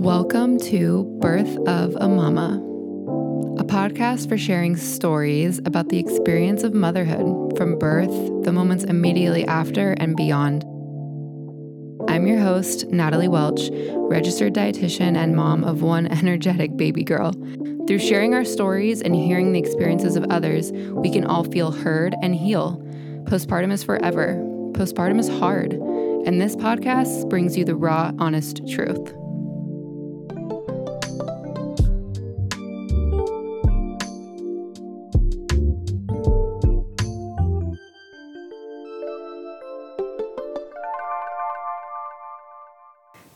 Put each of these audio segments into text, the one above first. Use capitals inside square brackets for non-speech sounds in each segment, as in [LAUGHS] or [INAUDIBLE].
Welcome to Birth of a Mama, a podcast for sharing stories about the experience of motherhood from birth, the moments immediately after, and beyond. I'm your host, Natalie Welch, registered dietitian and mom of one [LAUGHS] energetic baby girl. Through sharing our stories and hearing the experiences of others, we can all feel heard and heal. Postpartum is forever. Postpartum is hard. And this podcast brings you the raw, honest truth.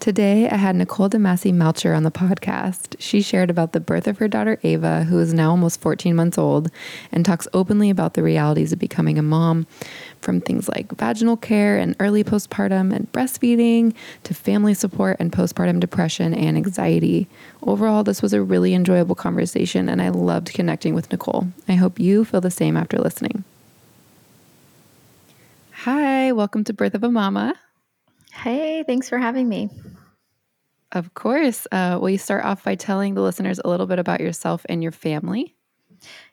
Today, I had Nicole DeMasi Malcher on the podcast. She shared about the birth of her daughter Ava, who is now almost 14 months old, and talks openly about the realities of becoming a mom from things like vaginal care and early postpartum and breastfeeding to family support and postpartum depression and anxiety. Overall, this was a really enjoyable conversation, and I loved connecting with Nicole. I hope you feel the same after listening. Hi, welcome to Birth of a Mama. Hey, thanks for having me. Of course. Uh, will you start off by telling the listeners a little bit about yourself and your family?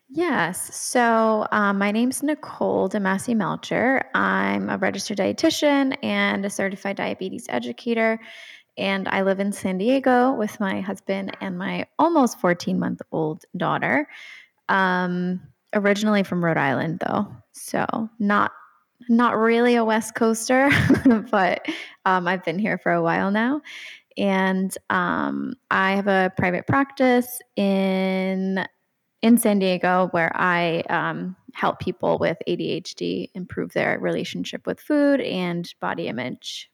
Yes. So, um, my name's Nicole DeMasi Malcher. I'm a registered dietitian and a certified diabetes educator. And I live in San Diego with my husband and my almost 14 month old daughter. Um, originally from Rhode Island, though. So, not not really a West Coaster, [LAUGHS] but um, I've been here for a while now. And um, I have a private practice in in San Diego where I um, help people with ADHD improve their relationship with food and body image.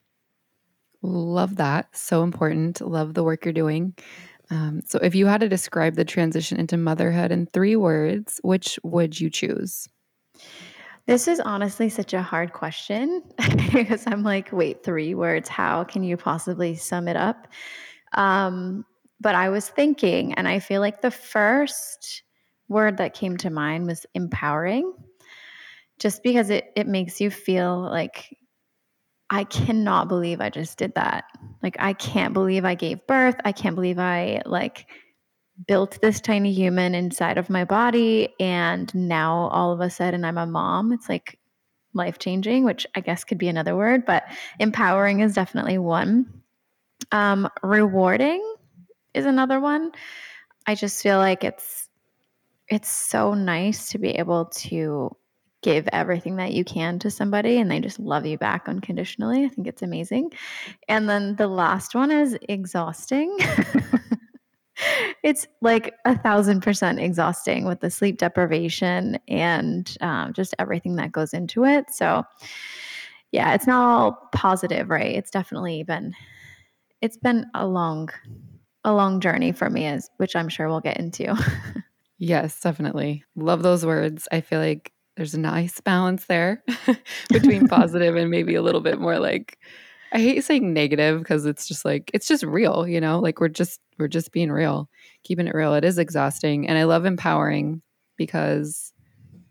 Love that. So important. Love the work you're doing. Um, so, if you had to describe the transition into motherhood in three words, which would you choose? This is honestly such a hard question [LAUGHS] because I'm like, wait, three words. How can you possibly sum it up? Um, but I was thinking, and I feel like the first word that came to mind was empowering, just because it, it makes you feel like, I cannot believe I just did that. Like, I can't believe I gave birth. I can't believe I, like, built this tiny human inside of my body and now all of a sudden I'm a mom. It's like life changing, which I guess could be another word, but empowering is definitely one. Um, rewarding is another one. I just feel like it's it's so nice to be able to give everything that you can to somebody and they just love you back unconditionally. I think it's amazing. And then the last one is exhausting. [LAUGHS] it's like a thousand percent exhausting with the sleep deprivation and um, just everything that goes into it. So, yeah, it's not all positive, right? It's definitely been it's been a long a long journey for me as which I'm sure we'll get into. [LAUGHS] yes, definitely. Love those words. I feel like there's a nice balance there [LAUGHS] between [LAUGHS] positive and maybe a little bit more like I hate saying negative because it's just like it's just real, you know? Like we're just we're just being real, keeping it real. It is exhausting. And I love empowering because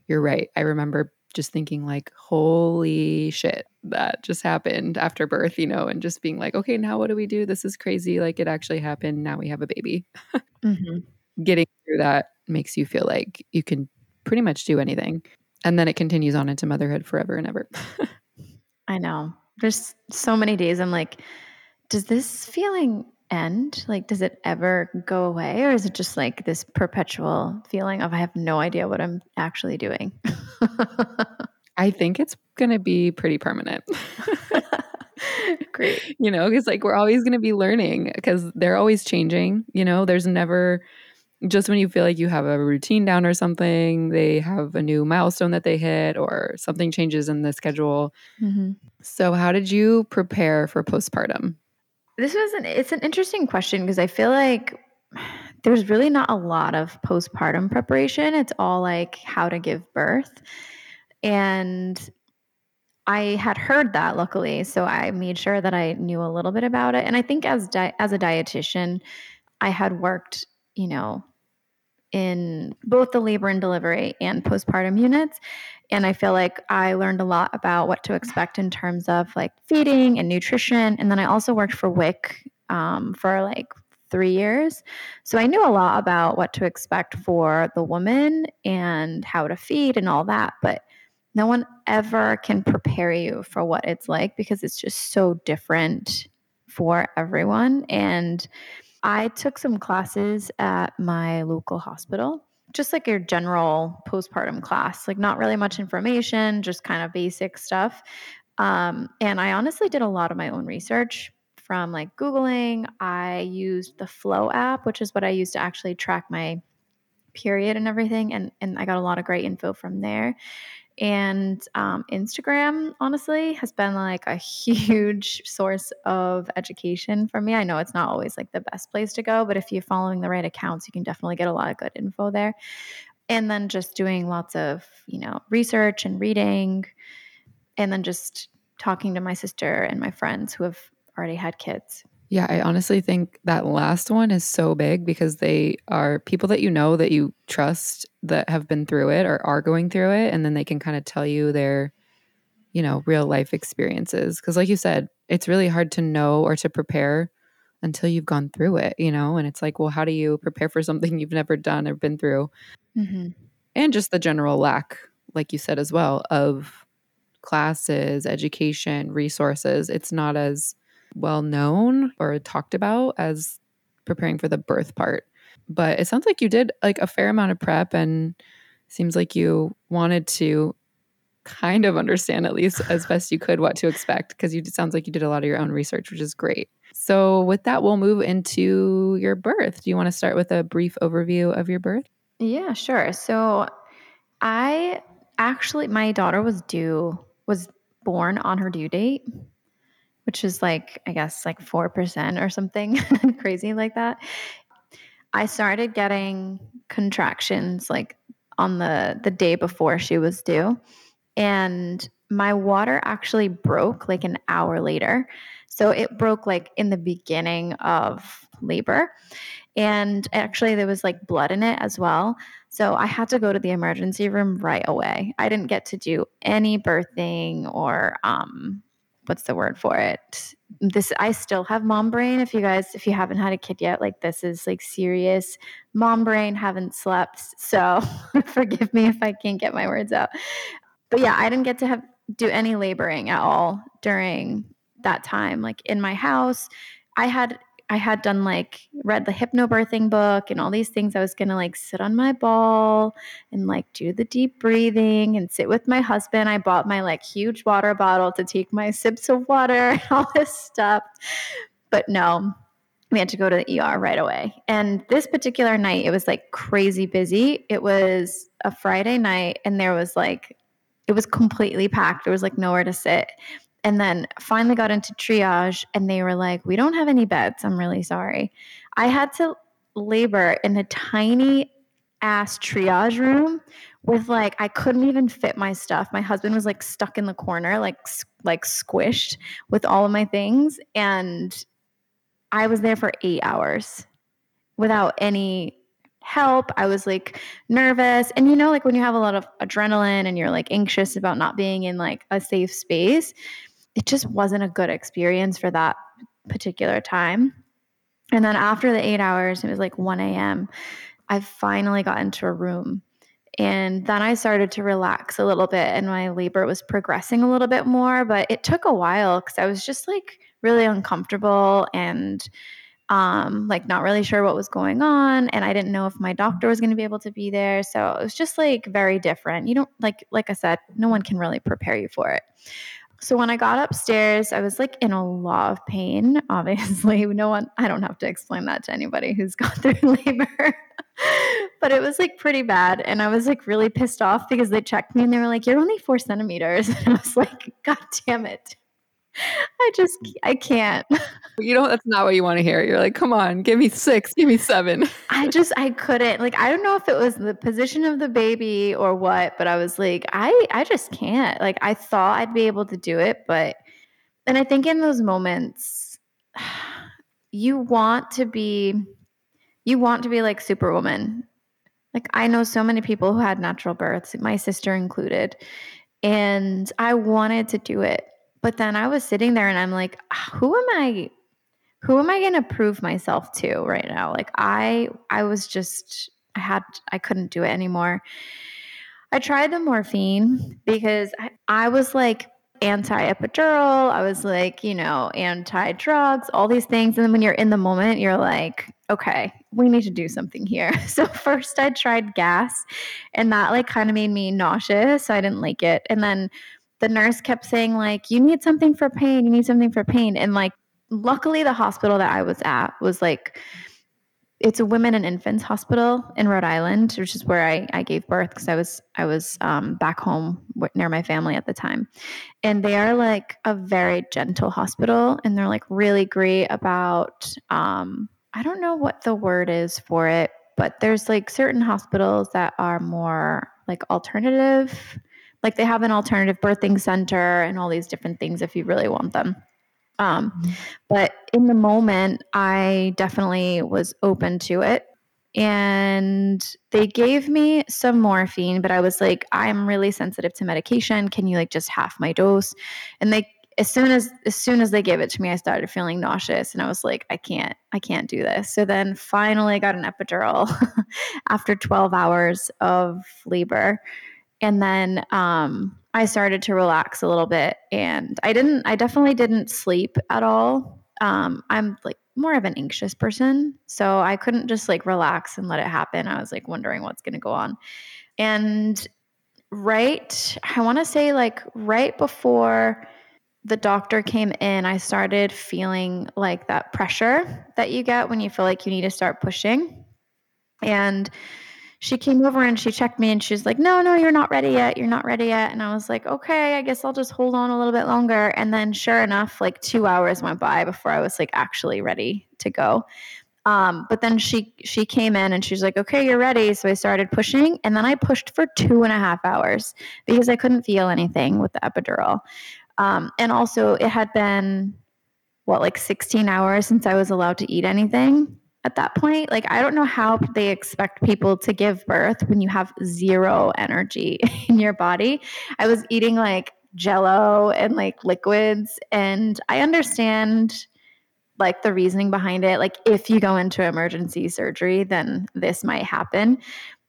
you're right. I remember just thinking like, holy shit, that just happened after birth, you know, and just being like, okay, now what do we do? This is crazy. Like it actually happened. Now we have a baby. [LAUGHS] mm-hmm. Getting through that makes you feel like you can pretty much do anything. And then it continues on into motherhood forever and ever. [LAUGHS] I know. There's so many days I'm like, does this feeling end? Like, does it ever go away? Or is it just like this perpetual feeling of I have no idea what I'm actually doing? [LAUGHS] I think it's going to be pretty permanent. [LAUGHS] Great. You know, because like we're always going to be learning because they're always changing. You know, there's never just when you feel like you have a routine down or something, they have a new milestone that they hit or something changes in the schedule. Mm-hmm. So, how did you prepare for postpartum? This was an it's an interesting question because I feel like [SIGHS] there's really not a lot of postpartum preparation. It's all like how to give birth. And I had heard that luckily, so I made sure that I knew a little bit about it. And I think as di- as a dietitian, I had worked, you know, in both the labor and delivery and postpartum units. And I feel like I learned a lot about what to expect in terms of like feeding and nutrition. And then I also worked for WIC um, for like three years. So I knew a lot about what to expect for the woman and how to feed and all that. But no one ever can prepare you for what it's like because it's just so different for everyone. And I took some classes at my local hospital, just like your general postpartum class, like not really much information, just kind of basic stuff. Um, and I honestly did a lot of my own research from like Googling. I used the Flo app, which is what I used to actually track my period and everything. And, and I got a lot of great info from there. And um, Instagram, honestly, has been like a [LAUGHS] huge source of education for me. I know it's not always like the best place to go, but if you're following the right accounts, you can definitely get a lot of good info there. And then just doing lots of, you know, research and reading, and then just talking to my sister and my friends who have already had kids. Yeah, I honestly think that last one is so big because they are people that you know that you trust that have been through it or are going through it. And then they can kind of tell you their, you know, real life experiences. Cause like you said, it's really hard to know or to prepare until you've gone through it, you know? And it's like, well, how do you prepare for something [LAUGHS] you've never done or been through? Mm-hmm. And just the general lack, like you said as well, of classes, education, resources. It's not as well known or talked about as preparing for the birth part. But it sounds like you did like a fair amount of prep and seems like you wanted to kind of understand at least as [SIGHS] best you could what to expect because you it sounds like you did a lot of your own research which is great. So with that we'll move into your birth. Do you want to start with a brief overview of your birth? Yeah, sure. So I actually my daughter was due was born on her due date which is like, I guess, like 4% or something [LAUGHS] crazy like that. I started getting contractions like on the the day before she was due and my water actually broke like an hour later. So it broke like in the beginning of labor. And actually, there was like blood in it as well. So I had to go to the emergency room right away. I didn't get to do any birthing or um, what's the word for it? This I still have mom brain. If you guys, if you haven't had a kid yet, like this is like serious mom brain. Haven't slept, so [LAUGHS] forgive me if I can't get my words out. But yeah, I didn't get to have do any laboring at all during that time. Like in my house, I had I had done like read the hypnobirthing book and all these things. I was gonna like sit on my ball and like do the deep breathing and sit with my husband. I bought my like huge water bottle to take my sips of water [LAUGHS] and all this stuff. But no, we had to go to the ER right away. And this particular night, it was like crazy busy. It was a Friday night and there was like, it was completely packed. There was like nowhere to sit and then finally got into triage and they were like we don't have any beds. I'm really sorry. I had to labor in a tiny ass triage room with like i couldn't even fit my stuff. My husband was like stuck in the corner like like squished with all of my things and i was there for 8 hours without any help. I was like nervous. And you know like when you have a lot of adrenaline and you're like anxious about not being in like a safe space it just wasn't a good experience for that particular time. And then after the eight hours, it was like 1 a.m. I finally got into a room. And then I started to relax a little bit, and my labor was progressing a little bit more. But it took a while because I was just like really uncomfortable and um, like not really sure what was going on. And I didn't know if my doctor was going to be able to be there. So it was just like very different. You don't like, like I said, no one can really prepare you for it. So when I got upstairs, I was like in a lot of pain. [LAUGHS] Obviously, no one, I don't have to explain that to anybody who's gone [LAUGHS] through labor. but it was like pretty bad. And I was like really pissed off because they checked me and they were like, you're only four centimeters. [LAUGHS] And I was like, God damn it. I just I can't. [LAUGHS] You know that's not what you want to hear. You're like, come on, give me six, give me seven. I [LAUGHS] just I couldn't. Like I don't know if it was the position of the baby or what, but I was like, I I just can't. Like I thought I'd be able to do it, but and I think in those moments [SIGHS] you want to be you want to be like superwoman. Like I know so many people who had natural births, my sister included, and I wanted to do it but then I was sitting there and I'm like, who am I? who am I going to prove myself to right now? Like I I was just I had I couldn't do it anymore. I tried the morphine because I, I was like anti epidural. I was like, you know, anti drugs, all these things. And then when you're in the moment, you're like, okay, we need to do something here. [LAUGHS] So first I tried gas and that like kind of made me nauseous. So I didn't like it. And then the nurse kept saying, like, you need something for pain. You need something for pain. And like, luckily the hospital that I was at was like, it's a women and infants hospital in Rhode Island, which is where I, I gave birth because I was I was um, back home near my family at the time, and they are like a very gentle hospital, and they're like really great about um, I don't know what the word is for it, but there's like certain hospitals that are more like alternative, like they have an alternative birthing center and all these different things if you really want them. Um, but in the moment, I definitely was open to it. And they gave me some morphine, but I was like, I'm really sensitive to medication. Can you like just half my dose? And they as soon as as soon as they gave it to me, I started feeling nauseous and I was like, I can't, I can't do this. So then finally I got an epidural [LAUGHS] after 12 hours of labor. And then um I started to relax a little bit and I didn't I definitely didn't sleep at all. Um, I'm like more of an anxious person, so I couldn't just like relax and let it happen. I was like wondering what's going to go on. And right, I want to say like right before the doctor came in, I started feeling like that pressure that you get when you feel like you need to start pushing. And she came over and she checked me and she's like, No, no, you're not ready yet. You're not ready yet. And I was like, Okay, I guess I'll just hold on a little bit longer. And then sure enough, like two hours went by before I was like actually ready to go. Um, but then she she came in and she's like, Okay, you're ready. So I started pushing and then I pushed for two and a half hours because I couldn't feel anything with the epidural. Um, and also it had been what like 16 hours since I was allowed to eat anything at that point. Like, I don't know how they expect people to give birth when you have zero energy [LAUGHS] in your body. I was eating like jello and like liquids, and I understand like the reasoning behind it. Like, if you go into emergency surgery, then this might happen.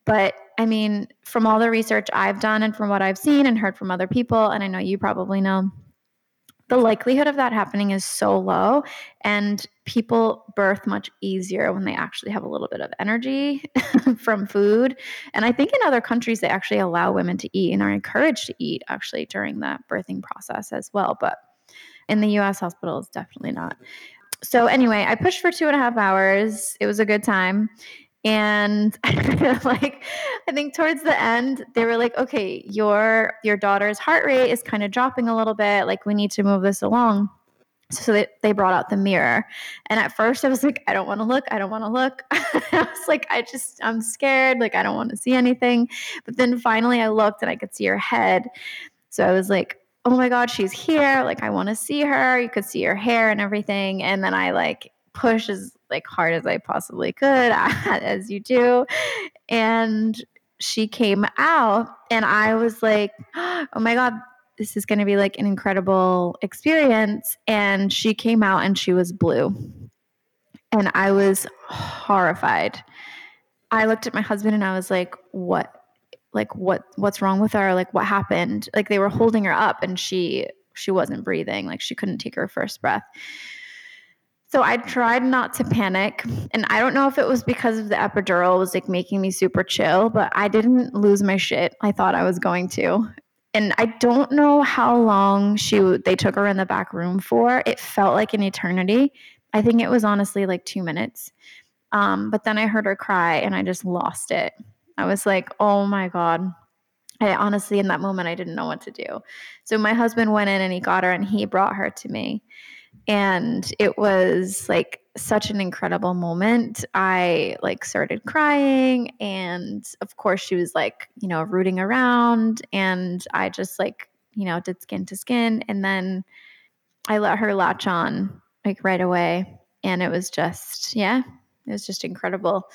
But I mean, from all the research I've done and from what I've seen and heard from other people, and I know you probably know, the likelihood of that happening is so low and people birth much easier when they actually have a little bit of energy [LAUGHS] from food. And i think in other countries they actually allow women to eat and are encouraged to eat actually during that birthing process as well. But in the us hospitals definitely not. So anyway i pushed for two and a half hours. It was a good time. And [LAUGHS] like i think towards the end they were like okay your your daughter's heart rate is kind of dropping a little bit. Like we need to move this along so they, they brought out the mirror. And at first i was like i don't want to look i don't want to look. [LAUGHS] I was like i just i'm scared like i don't want to see anything. But then finally i looked and i could see her head. So i was like oh my god she's here like i want to see her. You could see her hair and everything. And then i like push as like hard as I possibly could, [LAUGHS] as you do. And she came out, and I was like, [GASPS] oh my God, this is going to be like an incredible experience. And she came out and she was blue. And I was horrified. I looked at my husband and I was like, what? Like what what's wrong with her? Like what happened? Like they were holding her up and she she wasn't breathing. Like she couldn't take her first breath. So I tried not to panic. And I don't know if it was because of the epidural was like making me super chill, but I didn't lose my shit. I thought I was going to. And I don't know how long she they took her in the back room for. It felt like an eternity. I think it was honestly like 2 minutes. Um, but then I heard her cry and I just lost it. I was like, "Oh my god." I honestly in that moment I didn't know what to do. So my husband went in and he got her and he brought her to me and it was like such an incredible moment. I like started crying and of course she was like you know rooting around and i just like you know did skin to skin and then i let her latch on like right away and it was just yeah it was just incredible.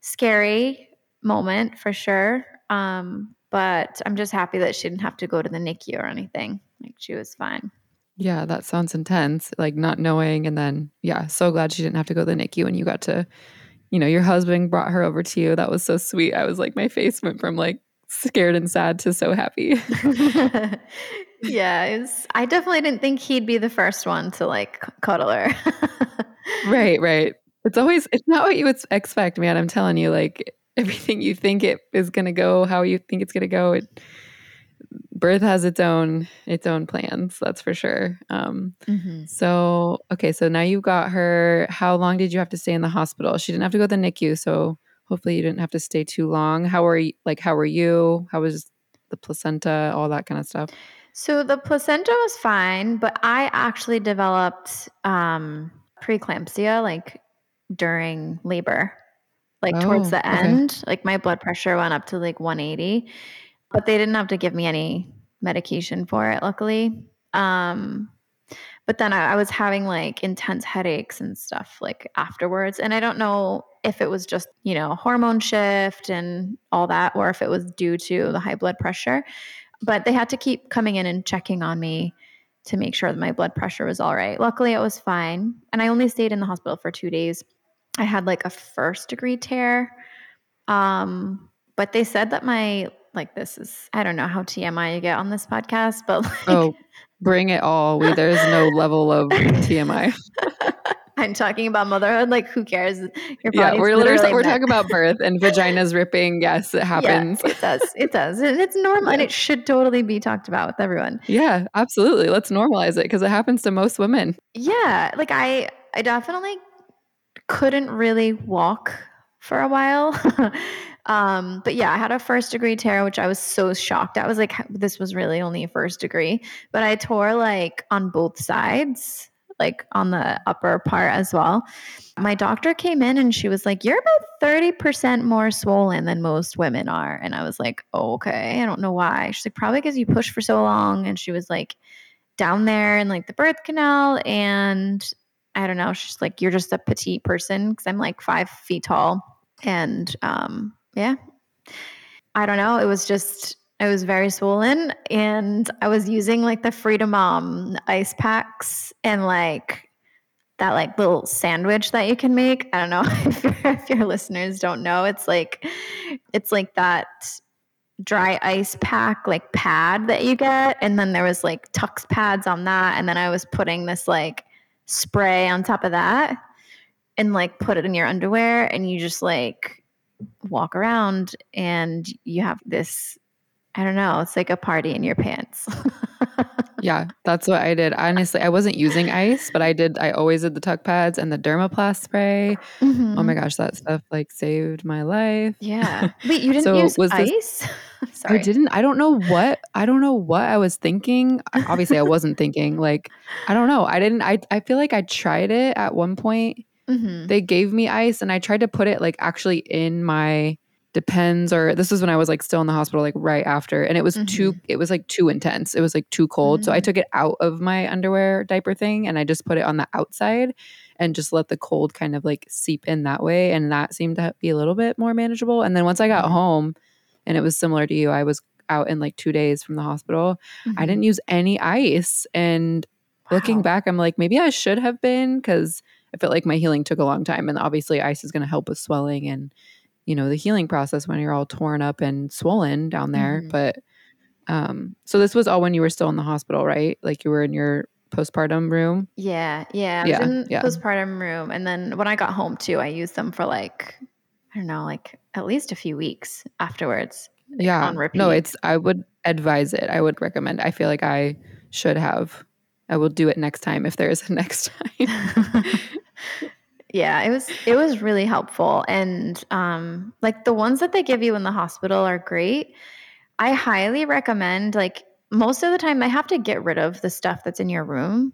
Scary moment for sure um but i'm just happy that she didn't have to go to the nicu or anything. Like she was fine Yeah, that sounds intense. Like not knowing and then yeah, so glad she didn't have to go to the NICU and you got to you know, your husband brought her over to you. That was so sweet. I was like my face went from like scared and sad to so happy. [LAUGHS] yeah, it was, I definitely didn't think he'd be the first one to like cuddle her. right, right. It's always it's not what you would expect, man. I'm telling you, like everything you think it is going to go, how you think it's going to go, it birth has its own its own plans that's for sure. Um, mm-hmm. so okay so now you've got her. How long did you have to stay in the hospital? She didn't have to go to the nicu so hopefully you didn't have to stay too long. How were you like how were you? How was the placenta all that kind of stuff? So the placenta was fine but i actually developed um preeclampsia like during labor like oh, towards the end. Okay. like my blood pressure went up to like 180 but they didn't have to give me any medication for it, luckily. Um, but then I, I, was having like intense headaches and stuff like afterwards. And I don't know if it was just, you know, hormone shift and all that, or if it was due to the high blood pressure. But they had to keep coming in and checking on me to make sure that my blood pressure was all right. Luckily, it was fine. And I only stayed in the hospital for two days. I had like a first degree tear. Um, but they said that my like this is I don't know how TMI you get on this podcast, but [LAUGHS] like, oh, bring it all. We, there's no level of TMI. [LAUGHS] I'm talking about motherhood. Like, who cares? Your yeah, we're literally we're talking about birth and [LAUGHS] vaginas ripping. Yes, it happens. Yeah, it does. It does, and it's normal, yeah. and it should totally be talked about with everyone. Yeah, absolutely. Let's normalize it because it happens to most women. Yeah, like I, I definitely couldn't really walk for a while. Um, but yeah, I had a first degree tear, which I was so shocked. I was like, this was really only a first degree, but I tore like on both sides, like on the upper part as well. My doctor came in and she was like, You're about 30% more swollen than most women are. And I was like, oh, Okay, I don't know why. She's like, Probably because you pushed for so long. And she was like, Down there in like the birth canal. And I don't know. She's like, You're just a petite person because I'm like five feet tall. And um, yeah. I don't know. It was just, I was very swollen and I was using like the Frida Mom ice packs and like that like little sandwich that you can make. I don't know [LAUGHS] if, if your listeners don't know. It's like, it's like that dry ice pack like pad that you get. And then there was like Tucks pads on that. And then I was putting this like spray on top of that and like put it in your underwear and you just like walk around and you have this I don't know, it's like a party in your pants. [LAUGHS] yeah, that's what I did. Honestly, I wasn't using ice, but I did I always did the tuck pads and the Dermoplast spray. Mm-hmm. Oh my gosh, that stuff like saved my life. Yeah. Wait, you [LAUGHS] didn't so use was ice? [LAUGHS] This, Sorry. I didn't. I don't know what I don't know what I was thinking. Obviously, I wasn't thinking like I don't know. I didn't I I feel like I tried it at one point Mm-hmm. They gave me ice and I tried to put it like actually in my depends or this was when I was like still in the hospital like right after and it was mm-hmm. too it was like too intense. It was like too cold. Mm-hmm. So I mm. took it out of my underwear diaper thing and I just put it on the outside and just let the cold kind of like seep in that way and that seemed to be a little bit more manageable. And then once I got mm-hmm. home and it was similar to you, I was out in like 2 days from the hospital. I mm-hmm. didn't use any ice and wow. looking back I'm like maybe I should have been cuz I felt like my healing took a long time. And obviously, ice is going to help with swelling and, you know, the healing process when you're all torn up and swollen down there. Mm-hmm. But um, so this was all when you were still in the hospital, right? Like you were in your postpartum room? Yeah. Yeah. I was yeah, in yeah. postpartum room. And then when I got home too, I used them for like, I don't know, like at least a few weeks afterwards. Yeah. On repeat. No, it's, I would advise it. I would recommend. I feel like I should have. I will do it next time if there is a [LAUGHS] next time. [LAUGHS] yeah, it was it was really helpful and um like the ones that they give you in the hospital are great. I highly recommend like most of the time I have to get rid of the stuff that's in your room.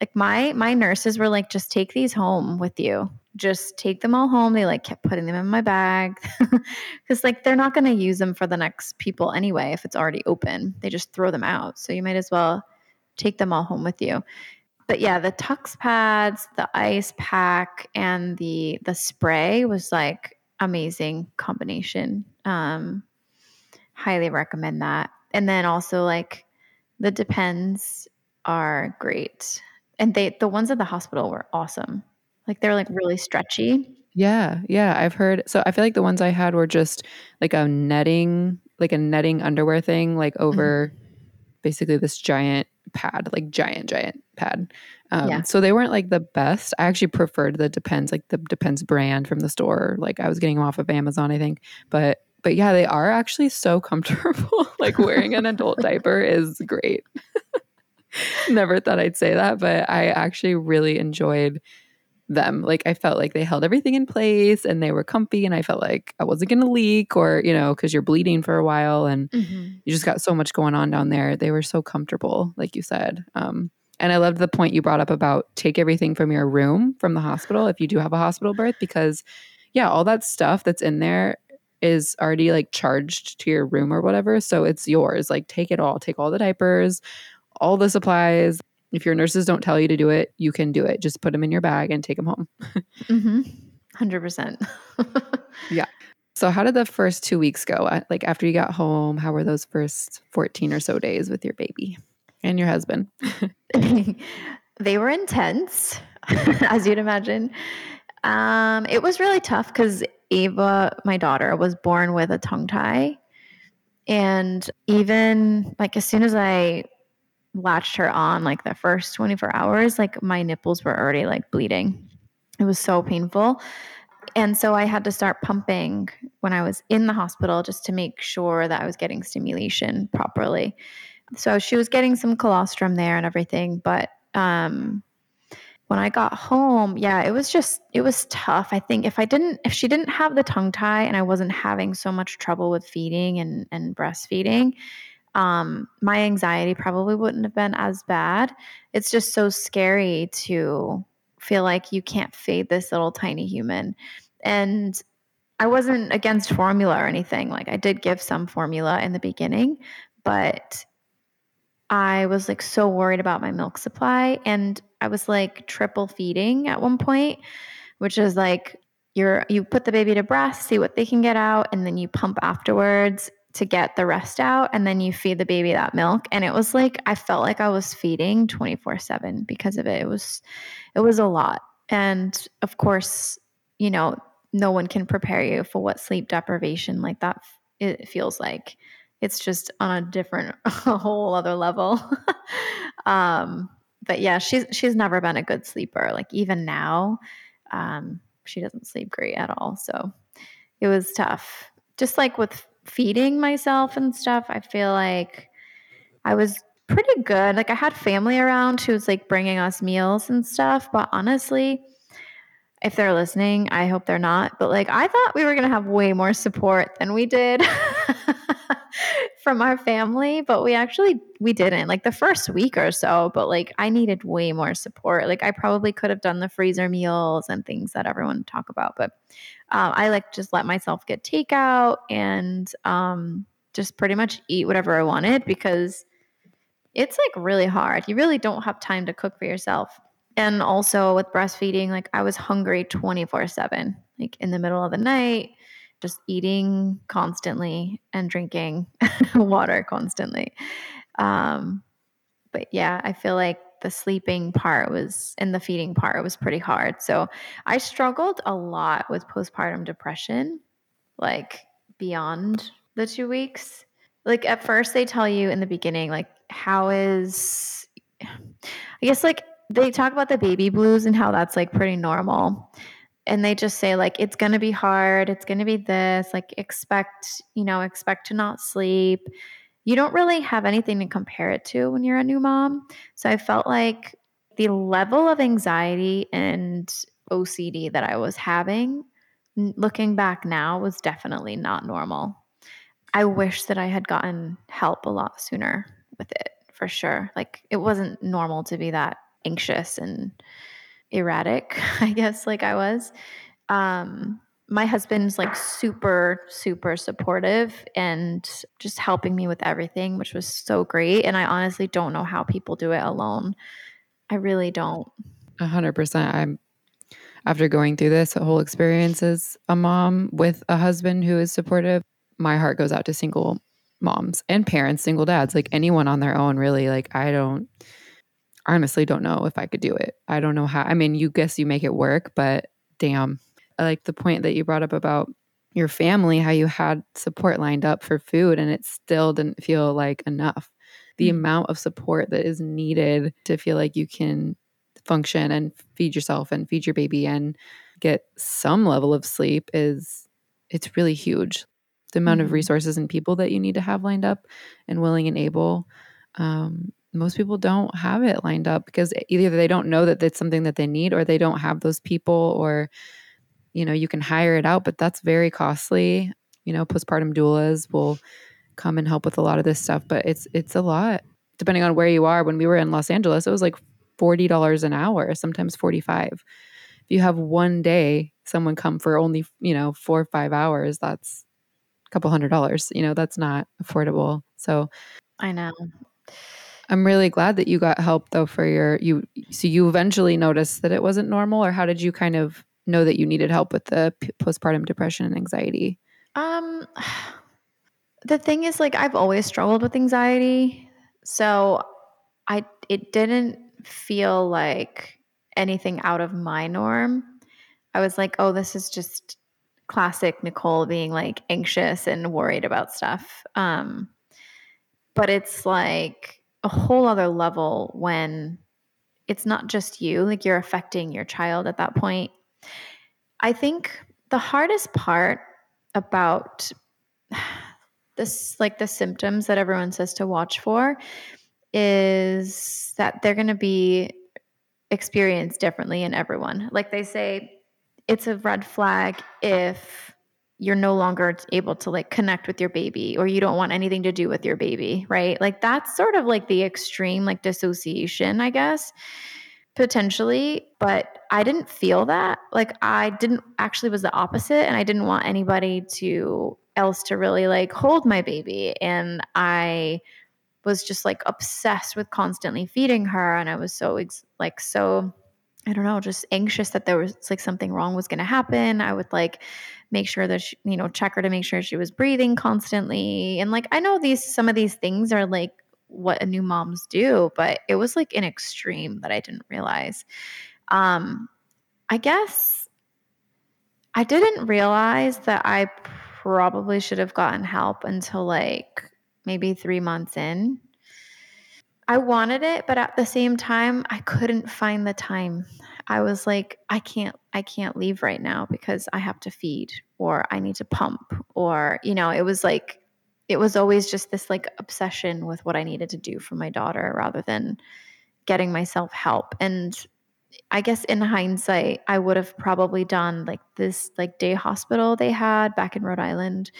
Like my my nurses were like just take these home with you. Just take them all home. They like kept putting them in my bag [LAUGHS] cuz like they're not going to use them for the next people anyway if it's already open. They just throw them out. So you might as well take them all home with you but yeah, the Tucks pads, the ice pack, and the the spray was like amazing combination. Um, highly recommend that. And then also like the depends are great. And they the ones at the hospital were awesome. Like they're like really stretchy. Yeah, yeah, I've heard so I feel like the ones I had were just like a netting like a netting underwear thing like over mm-hmm. basically this giant pad, like giant giant pad. Um, yeah. so they weren't like the best. I actually preferred the Depends like the Depends brand from the store. Like I was getting them off of Amazon, I think. But but yeah, they are actually so [LAUGHS] comfortable. like wearing an adult [LAUGHS] diaper is great. [LAUGHS] Never thought I'd say that, but I actually really enjoyed them. Like I felt like they held everything in place and they were comfy and I felt like I wasn't going to leak or, you know, cuz you're bleeding for a while and mm-hmm. you just got so much going on down there. They were so comfortable, like you said. Um, and I loved the point you brought up about take everything from your room from the hospital if you do have a hospital birth because yeah, all that stuff that's in there is already like charged to your room or whatever. So it's yours. Like take it all. Take all the diapers, all the supplies. If your nurses don't tell you to do it, you can do it. Just put them in your bag and take them home. [LAUGHS] mm-hmm. 100%. [LAUGHS] yeah. So how did the first 2 weeks go? Uh, like after you got home, how were those first 14 or so days with your baby and your husband? [LAUGHS] they were intense, as you'd imagine. Um, it was really tough because Ava, my daughter, was born with a tongue tie. And even like as soon as I latched her on, like the first 24 hours, like my nipples were already like bleeding. It was so painful. And so I had to start pumping when I was in the hospital just to make sure that I was getting stimulation properly. So she was getting some colostrum there and everything, but um, when I got home, yeah, it was just it was tough. I think if I didn't if she didn't have the tongue tie and I wasn't having so much trouble with feeding and and breastfeeding, um, my anxiety probably wouldn't have been as bad. It's just so scary to feel like you can't feed this little tiny human. And I wasn't against formula or anything. Like I did give some formula in the beginning, but I was like so worried about my milk supply and I was like triple feeding at one point, which is like you're you put the baby to breast, see what they can get out and then you pump afterwards to get the rest out and then you feed the baby that milk. And it was like I felt like I was feeding 24/7 because of it. It was it was a lot. And of course, you know, no one can prepare you for what sleep deprivation like that it feels like. It's just on a different [LAUGHS] a whole other level. [LAUGHS] Um but yeah she's she's never been a good sleeper. Like even now um she doesn't sleep great at all. So it was tough. Just like with feeding myself and stuff i feel like i was pretty good. Like i had family around who was like bringing us meals and stuff but honestly if they're listening i hope they're not. But like i thought we were going to have way more support than we did [LAUGHS] [LAUGHS] from our family, but we actually we didn't. Like the first week or so, but like I needed way more support. Like I probably could have done the freezer meals and things that everyone talk about, but um, I like just let myself get takeout and um, just pretty much eat whatever I wanted because it's like really hard. You really don't have time to cook for yourself. And also with breastfeeding, like I was hungry 24 7, like in the middle of the night just eating constantly and drinking [LAUGHS] water constantly. Um, but yeah, I feel like the sleeping part was and the feeding part was pretty hard. So I struggled a lot with postpartum depression, like beyond the two weeks. Like at first, they tell you in the beginning, like, how is, [SIGHS] I guess, like, they talk about the baby blues and how that's like pretty normal and they just say like it's going to be hard it's going to be this like expect you know expect to not sleep. You don't really have anything to compare it to when you're a new mom. So i felt like the level of anxiety and ocd that i was having looking back now was definitely not normal. I wish that i had gotten help a lot sooner with it for sure. Like it wasn't normal to be that anxious and erratic, [LAUGHS] I guess, like I was. Um, my husband's like super, super supportive and just helping me with everything, which was so great. And I honestly don't know how people do it alone. I really don't. A hundred percent. I'm after going through this whole experience as a mom with a husband who is supportive. My heart goes out to single moms and parents, single dads, like anyone on their own, really. Like I don't honestly don't know if I could do it. I don't know how. I mean, you guess you make it work, but damn. I like the point that you brought up about your family, how you had support lined up for food and it still didn't feel like enough. The mm-hmm. amount of support that is needed to feel like you can function and feed yourself and feed your baby and get some level of sleep is it's really huge. The amount mm-hmm. of resources and people that you need to have lined up and willing and able. Um, most people don't have it lined up because either they don't know that it's something that they need or they don't have those people or you know you can hire it out but that's very costly. You know postpartum doulas will come and help with a lot of this stuff but it's it's a lot. Depending on where you are when we were in los angeles it was like $40 an hour sometimes 45 if you have one day someone come for only you know four or five hours that's a couple hundred dollars you know that's not affordable. So i know I'm really glad that you got help though for your you so you eventually noticed that it wasn't normal or how did you kind of know that you needed help with the p- postpartum depression and anxiety? Um [SIGHS] the thing is like I've always struggled with anxiety. So I it didn't feel like anything out of my norm. I was like, "Oh, this is just classic Nicole being like anxious and worried about stuff." Um but it's like a whole other level when it's not just you, like you're affecting your child at that point. I think the hardest part about [SIGHS] this, like the symptoms that everyone says to watch for, is that they're going to be experienced differently in everyone. Like they say, it's a red flag if you're no longer able to like connect with your baby or you don't want anything to do with your baby, right? Like that's sort of like the extreme like dissociation, I guess, potentially, but I didn't feel that. Like I didn't actually was the opposite and I didn't want anybody to else to really like hold my baby and I was just like obsessed with constantly feeding her and I was so ex- like so I don't know, just anxious that there was like something wrong was going to happen. I would like make sure that she, you know, check her to make sure she was breathing constantly. And like I know these some of these things are like what a new moms do, but it was like an extreme that I didn't realize. Um I guess I didn't realize that I probably should have gotten help until like maybe 3 months in I wanted it, but at the same time, I couldn't find the time. I was like, I can't, I can't leave right now because I have to feed or I need to pump or, you know, it was like, it was always just this like obsession with what I needed to do for my daughter rather than getting myself help. And I guess in hindsight, I would have probably done like this like day hospital they had back in Rhode Island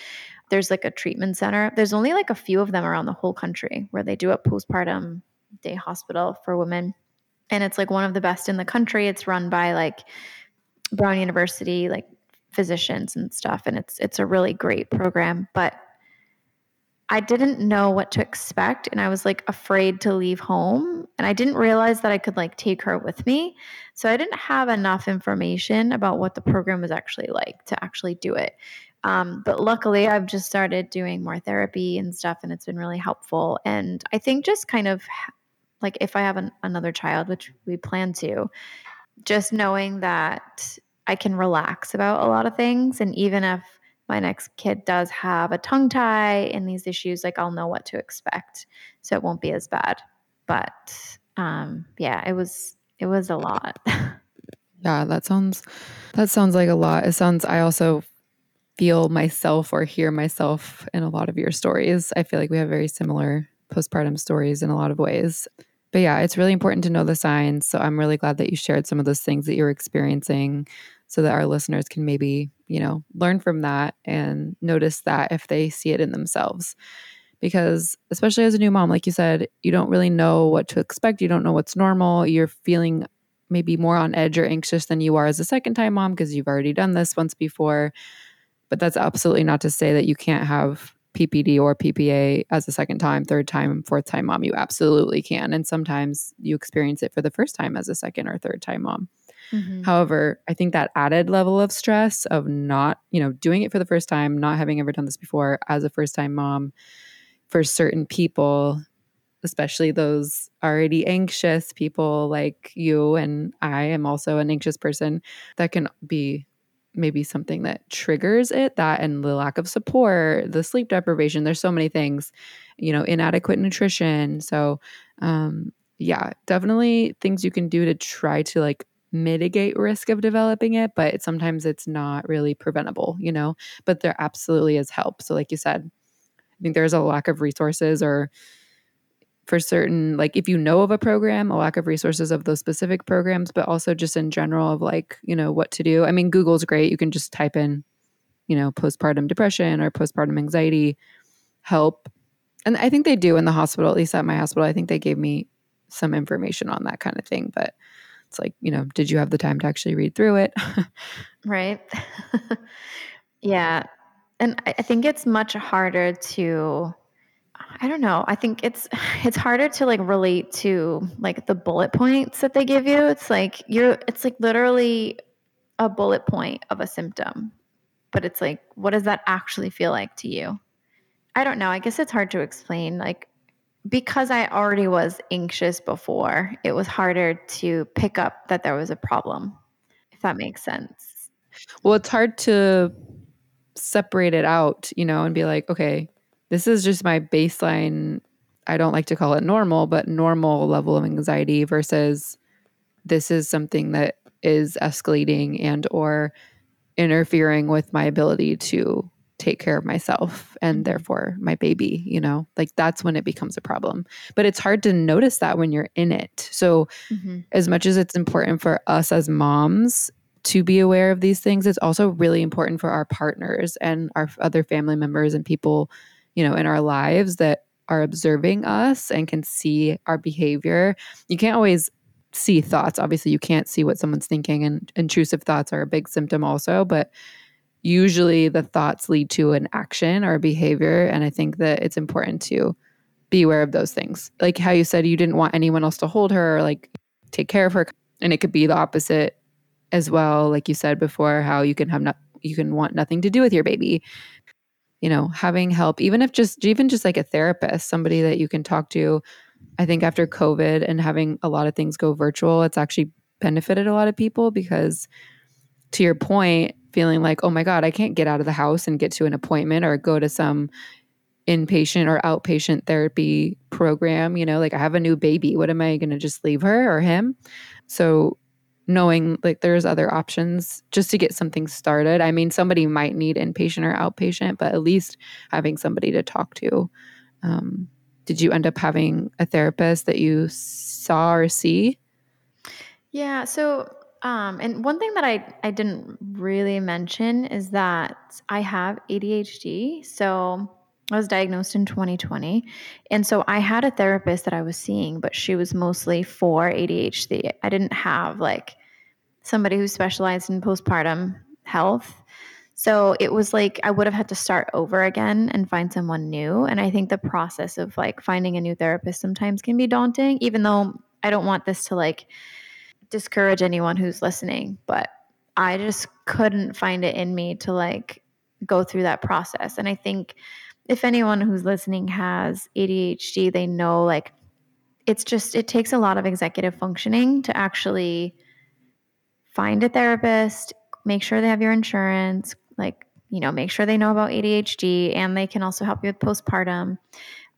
there's like a treatment center. There's only like a few of them around the whole country where they do a postpartum day hospital for women. And it's like one of the best in the country. It's run by like Brown University, like physicians and stuff. And it's it's a really great program. But I didn't know what to expect and I was like afraid to leave home and I didn't realize that I could like take her with me. So I didn't have enough information about what the program was actually like to actually do it. Um, but luckily, I've just started doing more therapy and stuff, and it's been really helpful. And I think just kind of like if I have an, another child, which we plan to, just knowing that I can relax about a lot of things. And even if my next kid does have a tongue tie and these issues, like I'll know what to expect. So it won't be as bad. But um, yeah, it was it was a lot. [LAUGHS] yeah, that sounds that sounds like a lot. It sounds I also feel myself or hear myself in a lot of your stories. I feel like we have very similar postpartum stories in a lot of ways. But yeah, it's really important to know the signs. So I'm really glad that you shared some of those things that you're experiencing so that our listeners can maybe, you know, learn from that and notice that if they see it in themselves. Because especially as a new mom, like you said, you don't really know what to expect. You don't know what's normal. You're feeling maybe more on edge or anxious than you are as a second time mom because you've already done this once before. But that's absolutely not to say that you can't have PPD or PPA as a second time, third time, fourth time mom. You absolutely can. And sometimes you experience it for the first time as a second or third time mom. Mm-hmm. However, I think that added level of stress of not, you know, doing it for the first time, not having ever done this before as a first time mom for certain people, especially those already anxious people like you and I am also an anxious person that can be maybe something that triggers it that and the lack of support the sleep deprivation there's so many things you know inadequate nutrition. So um yeah definitely things you can do to try to like mitigate risk of developing it but sometimes it's not really preventable you know? But there absolutely is help. So like you said i think there's a lack of resources or for certain like if you know of a program a lack of resources of those specific programs but also just in general of like you know what to do. I mean google's great. You can just type in you know postpartum depression or postpartum anxiety help. And i think they do in the hospital at least at my hospital. I think they gave me some information on that kind of thing but it's like you know did you have the time to actually read through it? Right. [LAUGHS] Yeah. And i think it's much harder to I don't know. I think it's [SIGHS] it's harder to like relate to like the bullet points that they give you. It's like you're it's like literally a bullet point of a symptom. But it's like what does that actually feel like to you? I don't know. I guess it's hard to explain like because I already was anxious before, it was harder to pick up that there was a problem. If that makes sense. Well, it's hard to separate it out, you know, and be like, okay, this is just my baseline I don't like to call it normal, but normal level of anxiety versus this is something that is escalating and or interfering with my ability to take care of myself and mm-hmm. therefore my baby, you know? Like that's when it becomes a problem. But it's hard to notice that when you're in it. So mm-hmm. as much as it's important for us as moms to be aware of these things, it's also really important for our partners and our other family members and people you know, in our lives that are observing us and can see our behavior. You can't always see thoughts. Obviously, you can't see what someone's thinking, and intrusive thoughts are a big symptom also, but usually the thoughts lead to an action or a behavior. And I think that it's important to be aware of those things. Like how you said you didn't want anyone else to hold her or like take care of her. And it could be the opposite as well. Like you said before, how you can have not you can want nothing to do with your baby you know, having help, even if just, even just like a therapist, somebody that you can talk to. I think after COVID and having a lot of things go virtual, it's actually benefited a lot of people because to your point, feeling like, oh my God, I can't get out of the house and get to an appointment or go to some inpatient or outpatient therapy program. You know, like I have a new baby. What am I going to just leave her or him? So knowing like there's other options just to get something started. I mean, somebody might need inpatient or outpatient, but at least having somebody to talk to. Um, did you end up having a therapist that you saw or see? Yeah. So, um, and one thing that I, I didn't really mention is that I have ADHD. So, I was diagnosed in 2020. And so I had a therapist that I was seeing, but she was mostly for ADHD. I didn't have like somebody who specialized in postpartum health. So it was like I would have had to start over again and find someone new. And I think the process of like finding a new therapist sometimes can be daunting, even though I don't want this to like discourage anyone who's listening. But I just couldn't find it in me to like go through that process. And I think if anyone who's listening has ADHD, they know like it's just it takes a lot of executive functioning to actually find a therapist, make sure they have your insurance, like you know, make sure they know about ADHD and they can also help you with postpartum.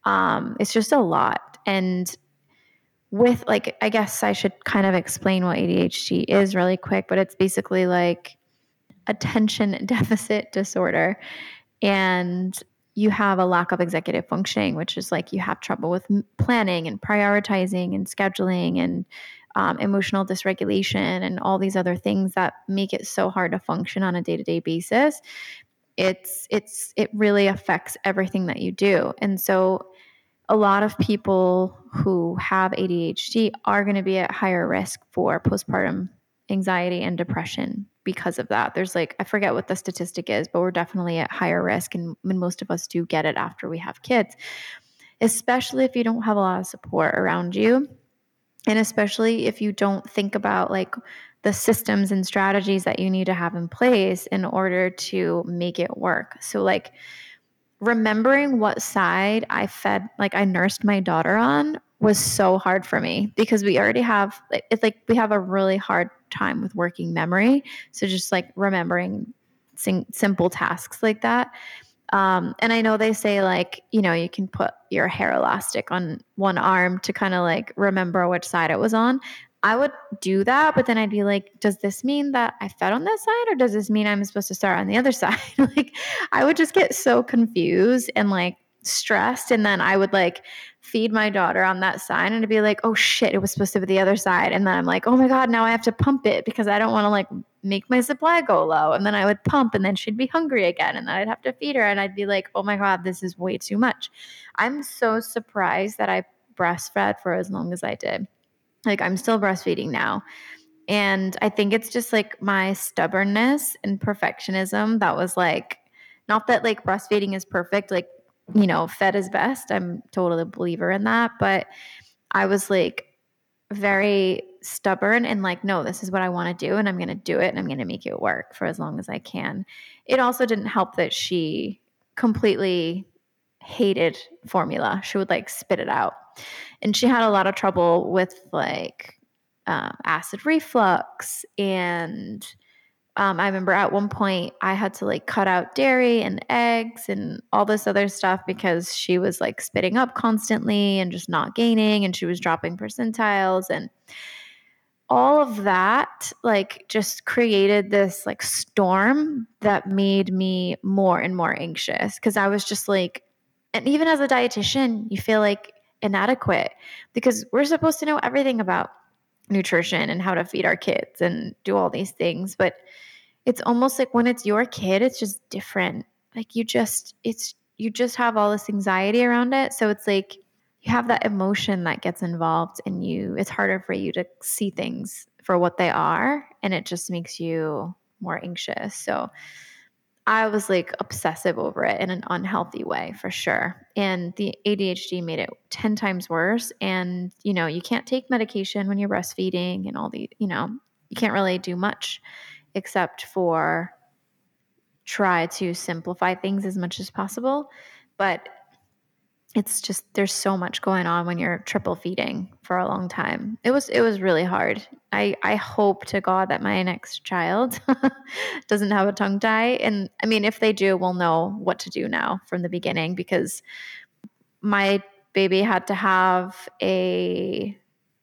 Um, it's just a lot. And with like, I guess I should kind of explain what ADHD is really quick, but it's basically like attention [LAUGHS] deficit disorder. And you have a lack of executive functioning, which is like you have trouble with planning and prioritizing and scheduling and um, emotional dysregulation and all these other things that make it so hard to function on a day to day basis. It's it's it really affects everything that you do, and so a lot of people who have ADHD are going to be at higher risk for postpartum anxiety and depression because of that. There's like, I forget what the statistic is, but we're definitely at higher risk. And, and most of us do get it after we have kids, especially if you don't have a lot of support around you. And especially if you don't think about like the systems and strategies that you need to have in place in order to make it work. So, like, remembering what side I fed, like I nursed my daughter on was so hard for me because we already have it's like we have a really hard time with working memory. So just like remembering sim- simple tasks like that. Um, and i know they say like you know you can put your hair elastic on one arm to kind of like remember which side it was on. I would do that, but then I'd be like, does this mean that I fed on this side or does this mean I'm supposed to start on the other [LAUGHS] side? like I would just get so confused and like stressed and then I would like feed my daughter on that side and to be like, oh shit, it was supposed to be the other side. And then I'm like, oh my God, now I have to pump it because I don't want to like make my supply go low. And then I would pump and then she'd be hungry again. And then I'd have to feed her and I'd be like, oh my God, this is way too much. I'm so surprised that I breastfed for as long as I did. Like I'm still breastfeeding now. And I think it's just like my stubbornness and perfectionism that was like, not that like breastfeeding is perfect, like, you know, fed is best. I'm totally a believer in that. But I was like very stubborn and like, no, this is what I want to do. And I'm going to do it and I'm going to make it work for as long as I can. It also didn't help that she completely hated formula. She would like spit it out and she had a lot of trouble with like um, acid reflux and um, I remember at one point I had to like cut out dairy and eggs and all this other stuff because she was like spitting up constantly and just not gaining and she was dropping percentiles. And all of that like just created this like storm that made me more and more anxious because I was just like and even as a dietitian you feel like inadequate because we're supposed to know everything about nutrition and how to feed our kids and do all these things but it's almost like when it's your kid it's just different. Like you just it's you just have all this anxiety around it. So it's like you have that emotion that gets involved and you. It's harder for you to see things for what they are and it just makes you more anxious. So I was like obsessive over it in an unhealthy way for sure. And the ADHD made it 10 times worse. And, you know, you can't take medication when you're breastfeeding and all the, you know, you can't really do much except for try to simplify things as much as possible. But it's just there's so much going on when you're triple feeding for a long time. It was it was really hard. I I hope to God that my next child [LAUGHS] doesn't have a tongue tie and I mean if they do we'll know what to do now from the beginning because my baby had to have a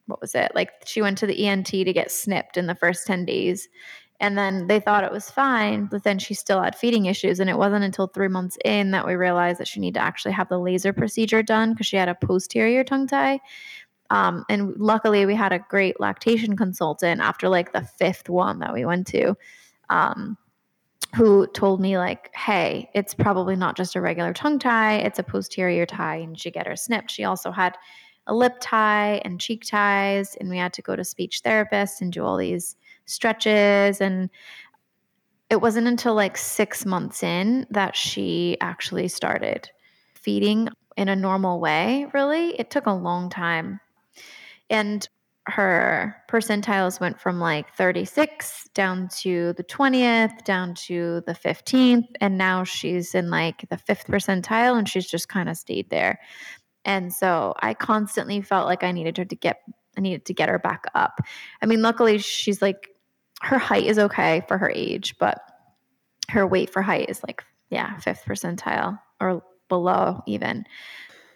what was it? Like she went to the ENT to get snipped in the first 10 days and then they thought it was fine, but then she still had feeding issues. And it wasn't until three months in that we realized that she needed to actually have the laser procedure done because she had a posterior tongue tie. Um, and luckily, we had a great lactation consultant after like the fifth one that we went to. Um, who told me like hey it's probably not just a regular tongue tie it's a posterior tie and she get her snipped she also had a lip tie and cheek ties and we had to go to speech therapists and do all these stretches and it wasn't until like six months in that she actually started feeding in a normal way, really. It took a long time. And her percentiles went from like 36 down to the 20th, down to the 15th. And now she's in like the fifth percentile and she's just kind of stayed there. And so I constantly felt like I needed her to get, I needed to get her back up. I mean, luckily she's like her height is okay for her age, but her weight for height is like, yeah, fifth percentile or below even.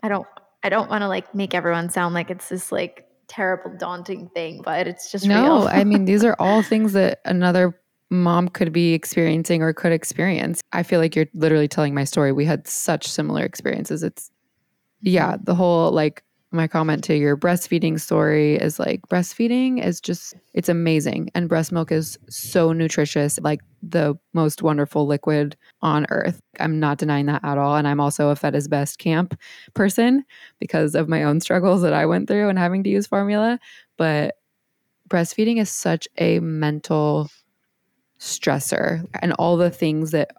I don't I don't want to like make everyone sound like it's this like terrible daunting thing, but it's just No, I mean these are all [LAUGHS] things that another mom could be experiencing or could experience. I feel like you're literally telling my story. We had such similar experiences. It's yeah, mm-hmm. the whole like my comment to your breastfeeding story is like breastfeeding is just it's amazing. And breast milk is so nutritious like the most wonderful liquid on earth. I'm not denying that at all. And i'm also a fed is best camp person because of my own struggles that i went through and having to use formula. But breastfeeding is such a mental stressor. And all the things that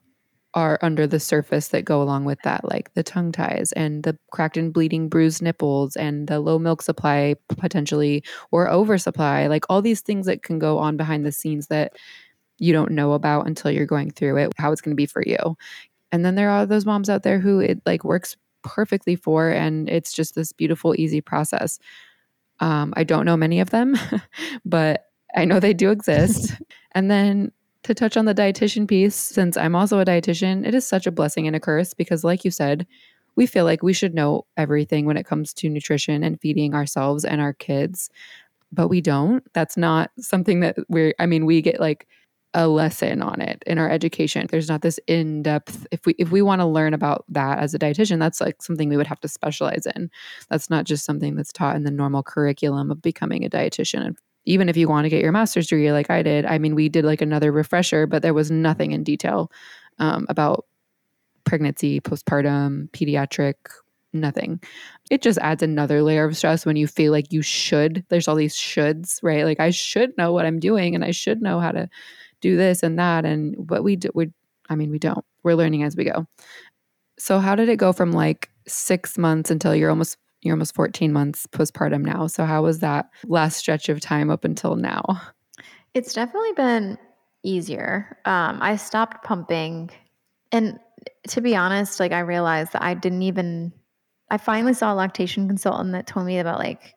are under the surface that go along with that, like the tongue ties and the cracked and bleeding bruised nipples and the low milk supply potentially or oversupply, like all these things that can go on behind the scenes that you don't know about until you're going through it, how it's going to be for you. And then there are those moms out there who it like works perfectly for. And it's just this beautiful, easy process. Um, I don't know many of them, [LAUGHS] but I know they do exist. [LAUGHS] and then to touch on the dietitian piece, since I'm also a dietitian, it is such a blessing and a curse because, like you said, we feel like we should know everything when it comes to nutrition and feeding ourselves and our kids, but we don't. That's not something that we're, I mean, we get like a lesson on it in our education. There's not this in-depth if we if we want to learn about that as a dietitian, that's like something we would have to specialize in. That's not just something that's taught in the normal curriculum of becoming a dietitian. And even if you want to get your master's degree like I did, I mean, we did like another refresher, but there was nothing in detail um, about pregnancy, postpartum, pediatric, nothing. It just adds another layer of stress when you feel like you should. There's all these shoulds, right? Like I should know what I'm doing and I should know how to do this and that. And what we do, we, I mean, we don't. We're learning as we go. So how did it go from like six months until you're almost you're almost 14 months postpartum now? So how was that last stretch of time up until now? It's definitely been easier. Um, I stopped pumping and to be honest, like I realized that I didn't even I finally saw a lactation consultant that told me about like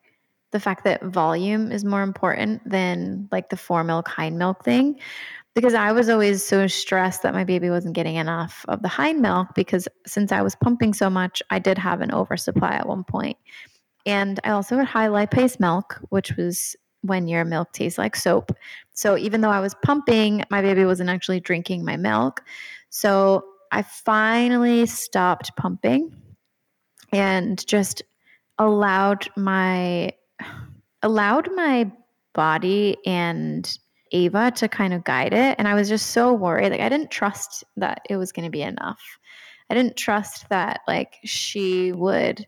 the fact that volume is more important than like the fore milk hind milk thing because I was always so stressed that my baby wasn't getting enough of the hind milk because since I was pumping so much, I did have an oversupply at one point. And I also had high lipase milk, which was when your milk tastes like soap. So even though I was pumping, my baby wasn't actually drinking my milk. So I finally stopped pumping and just allowed my allowed my body and Ava to kind of guide it and I was just so worried like I didn't trust that it was going to be enough. I didn't trust that like she would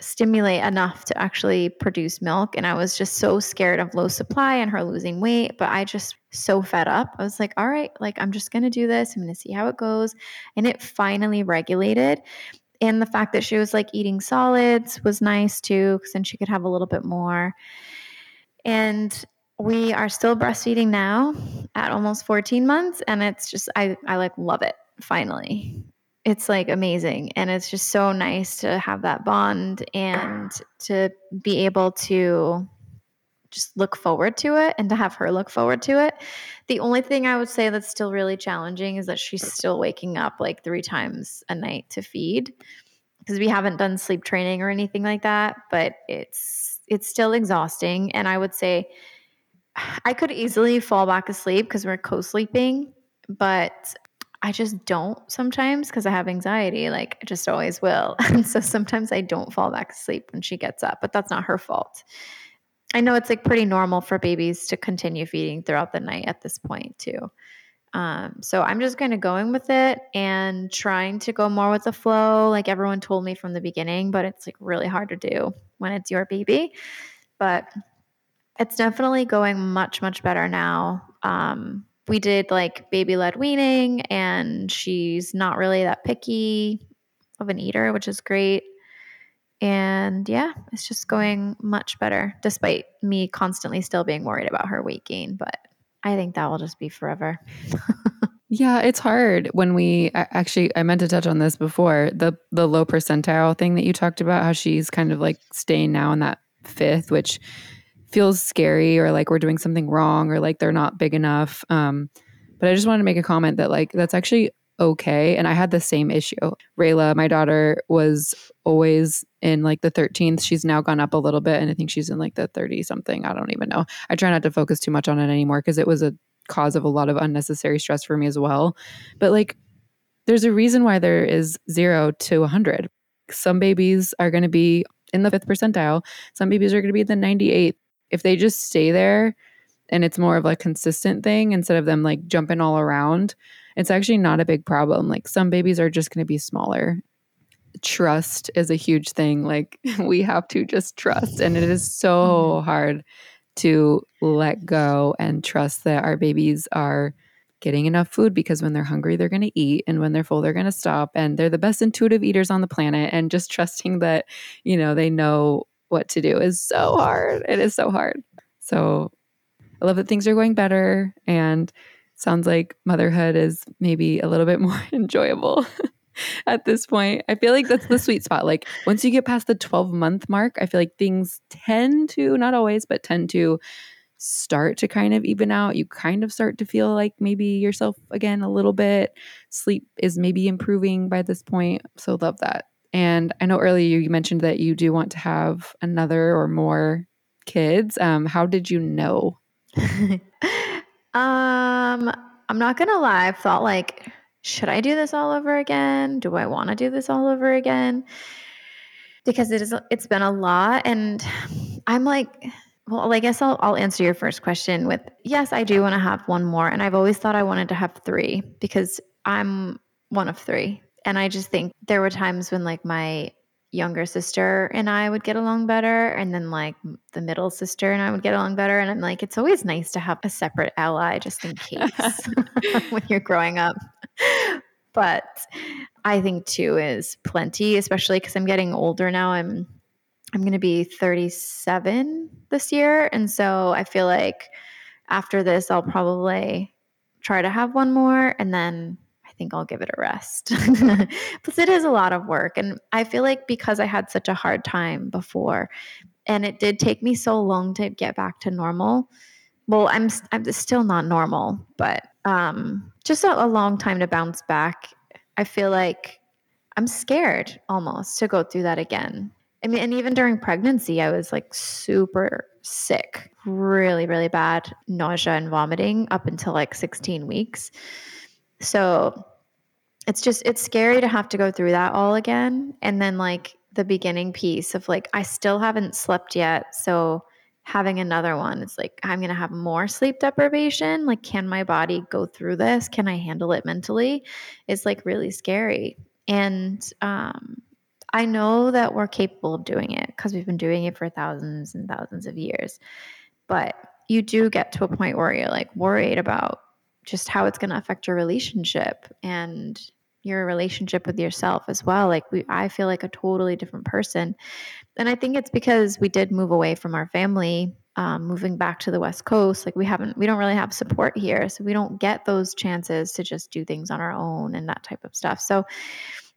stimulate enough to actually produce milk. And I was just so scared of low supply and her losing weight. But I just so fed up. I was like, all right, like I'm just gonna do this. I'm gonna see how it goes. And it finally regulated. And the fact that she was like eating solids was nice too, because then she could have a little bit more. And we are still breastfeeding now at almost 14 months. And it's just I I like love it finally it's like amazing and it's just so nice to have that bond and to be able to just look forward to it and to have her look forward to it. The only thing I would say that's still really challenging is that she's still waking up like 3 times a night to feed because we haven't done sleep training or anything like that, but it's it's still exhausting and I would say I could easily fall back asleep because we're co-sleeping, but I just don't sometimes because I have anxiety. Like, I just always will. [LAUGHS] And so sometimes I don't fall back asleep when she gets up, but that's not her fault. I know it's like pretty normal for babies to continue feeding throughout the night at this point, too. Um, so I'm just kind of going with it and trying to go more with the flow, like everyone told me from the beginning, but it's like really hard to do when it's your baby. But it's definitely going much, much better now. Um, we did like baby led weaning, and she's not really that picky of an eater, which is great. And yeah, it's just going much better despite me constantly still being worried about her weight gain. But I think that will just be forever. [LAUGHS] yeah, it's hard when we actually I meant to touch on this before. The the low percentile thing that you talked about, how she's kind of like staying now in that fifth, which feels scary or like we're doing something wrong or like they're not big enough. Um, but I just wanted to make a comment that like that's actually okay. And I had the same issue. Rayla, my daughter, was always in like the 13th. She's now gone up a little bit and I think she's in like the 30 something. I don't even know. I try not to focus too much on it anymore because it was a cause of a lot of unnecessary stress for me as well. But like there's a reason why there is zero to 100. Some babies are going to be in the fifth percentile, some babies are going to be the 98th if they just stay there and it's more of a consistent thing instead of them like jumping all around, it's actually not a big problem. Like some babies are just going to be smaller. Trust is a huge thing. Like [LAUGHS] we have to just trust. And it is so mm-hmm. hard to let go and trust that our babies are getting enough food because when they're hungry, they're going to eat. And when they're full, they're going to stop. And they're the best intuitive eaters on the planet. And just trusting that, you know, they know what to do is so hard. It is so hard. So I love that things are going better and sounds like motherhood is maybe a little bit [LAUGHS] more enjoyable. [LAUGHS] at this point. I feel like that's the sweet spot. Like once you get past the 12 month mark, I feel like things tend to, not always, but tend to start to kind of even out. You kind of start to feel like maybe yourself again a little bit. Sleep is maybe improving by this point. So love that. And I know earlier you mentioned that you do want to have another or more kids. Um, how did you know? [LAUGHS] um, I'm not gonna lie. I've thought like, should I do this all over again? Do I want to do this all over again? Because it is, it's been a lot, and I'm like, well, I guess I'll, I'll answer your first question with yes, I do want to have one more. And I've always thought I wanted to have three because I'm one of three. And I just think there were times when like my younger sister and I would get along better. And then like the middle sister and I would get along better. And I'm like, it's always nice to have a separate ally just in case [LAUGHS] [LAUGHS] when you're growing up. But I think two is plenty, especially because I'm getting older now. I'm I'm going to be 37 this year. And so I feel like after this, I'll probably try to have one more and then think I'll give it a rest. [LAUGHS] Plus, it is a lot of work. And I feel like because I had such a hard time before and it did take me so long to get back to normal. Well, I'm, I'm still not normal, but um, just a, a long time to bounce back. I feel like I'm scared almost to go through that again I mean, and even during pregnancy, I was like super sick, really, really bad nausea and vomiting up until like 16 weeks. So it's just, it's scary to have to go through that all again. And then like the beginning piece of like, I still haven't slept yet. So having another one, it's like, I'm going to have more sleep deprivation. Like, can my body go through this? Can I handle it mentally? It's like really scary. And um, I know that we're capable of doing it because we've been doing it for thousands and thousands of years. But you do get to a point where you're like worried about just how it's going to affect your relationship and your relationship with yourself as well. Like we I feel like a totally different person. And I think it's because we did move away from our family, um, moving back to the West Coast. Like we haven't, we don't really have support here. So we don't get those chances to just do things on our own and that type of stuff. So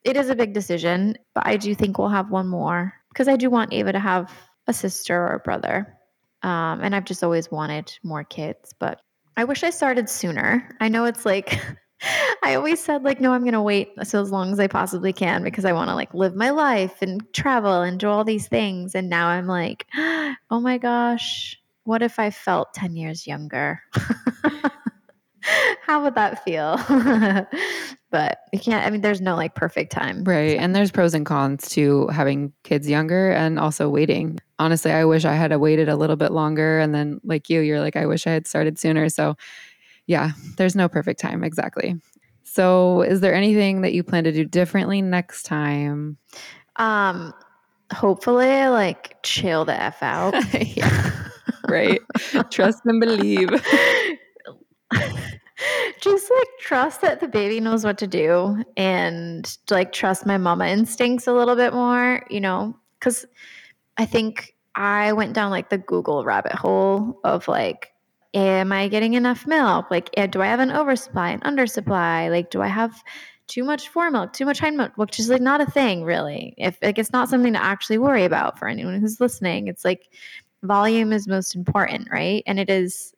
it is a big decision, but I do think we'll have one more because I do want Ava to have a sister or a brother. Um, and I've just always wanted more kids, but I wish I started sooner. I know it's like, [LAUGHS] I always said like, no, I'm going to wait so as long as I possibly can because I want to like live my life and travel and do all these things. And now I'm like, [GASPS] oh my gosh, what if I felt 10 years younger? [LAUGHS] [LAUGHS] How would that feel? [LAUGHS] but you can't, I mean, there's no like perfect time. Right. So. And there's pros and cons to having kids younger and also waiting. Honestly, I wish I had waited a little bit longer. And then, like you, you're like, I wish I had started sooner. So, yeah, there's no perfect time. Exactly. So, is there anything that you plan to do differently next time? Um, hopefully, like chill the f out. [LAUGHS] yeah, right. Trust and believe. [LAUGHS] just like trust that the baby knows what to do and like trust my mama instincts a little bit more, you know, because I think I went down like the Google rabbit hole of like, am I getting enough milk? Like, eh, do I have an oversupply, an undersupply? Like, do I have too much fore milk, too much hind milk, which is like not a thing really. If like it's not something to actually worry about for anyone who's listening, it's like volume is most important, right? And it is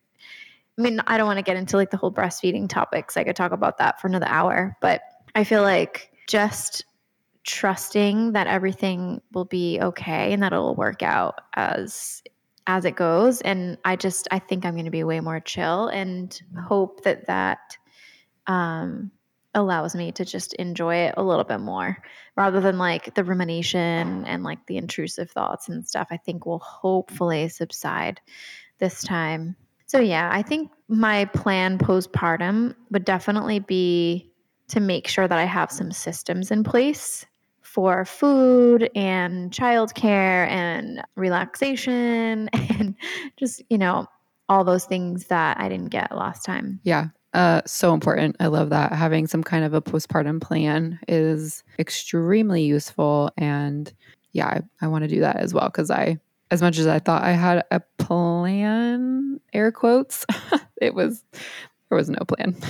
I mean, I don't want to get into like the whole breastfeeding topics. I could talk about that for another hour, but I feel like just trusting that everything will be okay and that it'll work out as as it goes and i just i think i'm going to be way more chill and hope that that um allows me to just enjoy it a little bit more rather than like the rumination and like the intrusive thoughts and stuff i think will hopefully subside this time so, yeah, I think my plan postpartum would definitely be to make sure that I have some systems in place for food and childcare and relaxation [LAUGHS] and just, you know, all those things that I didn't get last time. Yeah. Uh, so important. I love that. Having some kind of a postpartum plan is extremely useful. And yeah, I, I want to do that as well because I as much as I thought I had a plan, air quotes, [LAUGHS] it was there was no plan. [LAUGHS]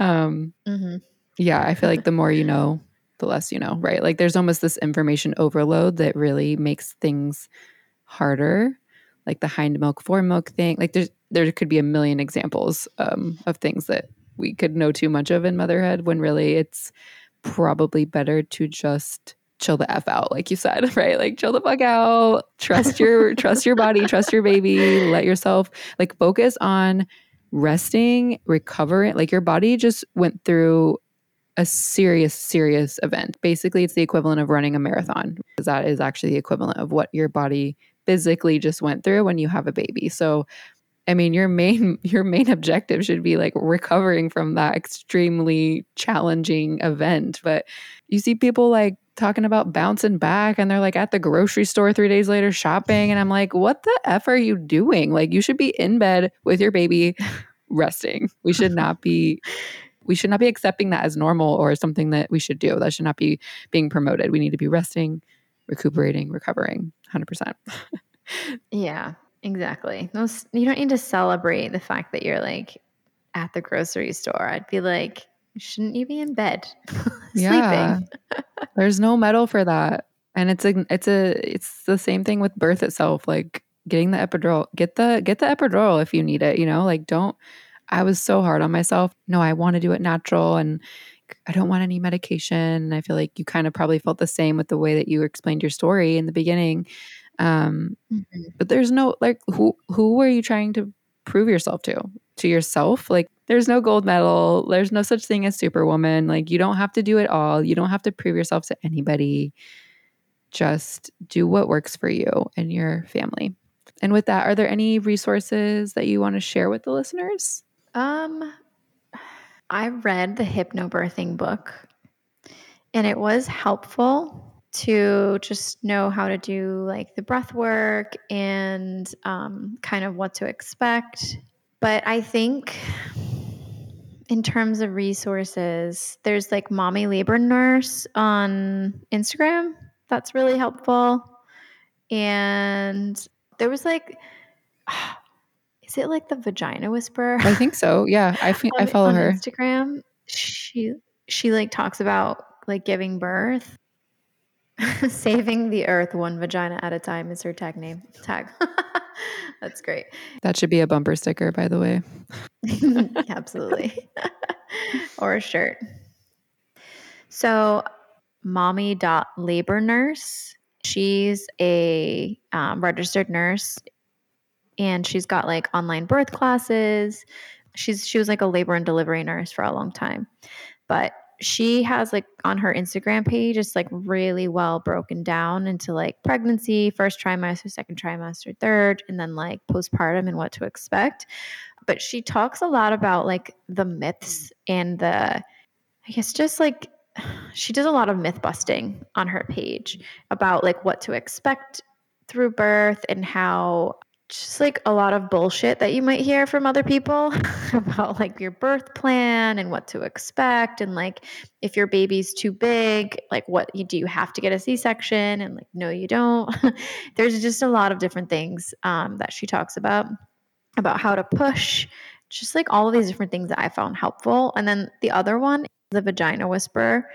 Um, mm-hmm. Yeah, I feel like the more you know, the less you know, right? Like there's almost this information overload that really makes things harder, like the hind milk, fore milk thing. Like there's there could be a million examples um, of things that we could know too much of in motherhood when really it's probably better to just chill the f out like you said [LAUGHS] right? Like chill the fuck out. Trust your [LAUGHS] trust your body trust your baby let yourself like focus on resting recovering. Like your body just went through a serious serious event. Basically it's the equivalent of running a marathon. Because that is actually the equivalent of what your body physically just went through when you have a baby. So I mean, your main [LAUGHS] your main objective should be like recovering from that extremely challenging event. But you see people like talking about bouncing back and they're like at the grocery store 3 days later shopping and I'm like, "What the f are you doing? Like you should be in bed with your baby resting. We should [LAUGHS] not be we should not be accepting that as normal or something that we should do. That should not be being promoted. We need to be resting, recuperating, recovering 100%. yeah. Exactly. No, you don't need to celebrate the fact that you're like at the grocery store. I'd be like, shouldn't you be in bed [LAUGHS] yeah. There's no medal for that. And it's a it's a it's the same thing with birth itself. Like getting the epidural, get the get the epidural if you need it, you know? Like don't I was so hard on myself. No, I want to do it natural and I don't want any medication. I feel like you kind of probably felt the same with the way that you explained your story in the beginning. Um, mm-hmm. But there's no like who who were you trying to prove yourself to? To yourself? Like there's no gold medal. There's no such thing as superwoman. Like you don't have to do it all. You don't have to prove yourself to anybody. Just do what works for you and your family. And with that, are there any resources that you want to share with the listeners? Um I read the hypnobirthing book and it was helpful to just know how to do like the breath work and um, kind of what to expect. But I think in terms of resources, there's like mommy labor nurse on Instagram. That's really helpful. And there was like, [SIGHS] is it like the vagina whisperer? I think so. Yeah, I [LAUGHS] follow her Instagram. She she like talks about like giving birth [LAUGHS] Saving the earth one vagina at a time is her tag name. Tag. [LAUGHS] That's great. That should be a bumper sticker, by the way. [LAUGHS] Absolutely. or a shirt. So, mommy dot labor nurse. She's a um, registered nurse, and she's got like online birth classes. She's she was like a labor and delivery nurse for a long time, but she has like on her Instagram page, it's like really well broken down into like pregnancy, first trimester, second trimester, third, and then like postpartum and what to expect. But she talks a lot about like the myths and the, I guess, just like she does a lot of myth busting on her page about like what to expect through birth and how just like a lot of bullshit that you might hear from other people [LAUGHS] about like your birth plan and what to expect and like if your baby's too big like what do you have to get a c-section? And like no you don't. [LAUGHS] There's just a lot of different things um, that she talks about about how to push just like all of these different things that i found helpful. And then the other one the vagina whisperer.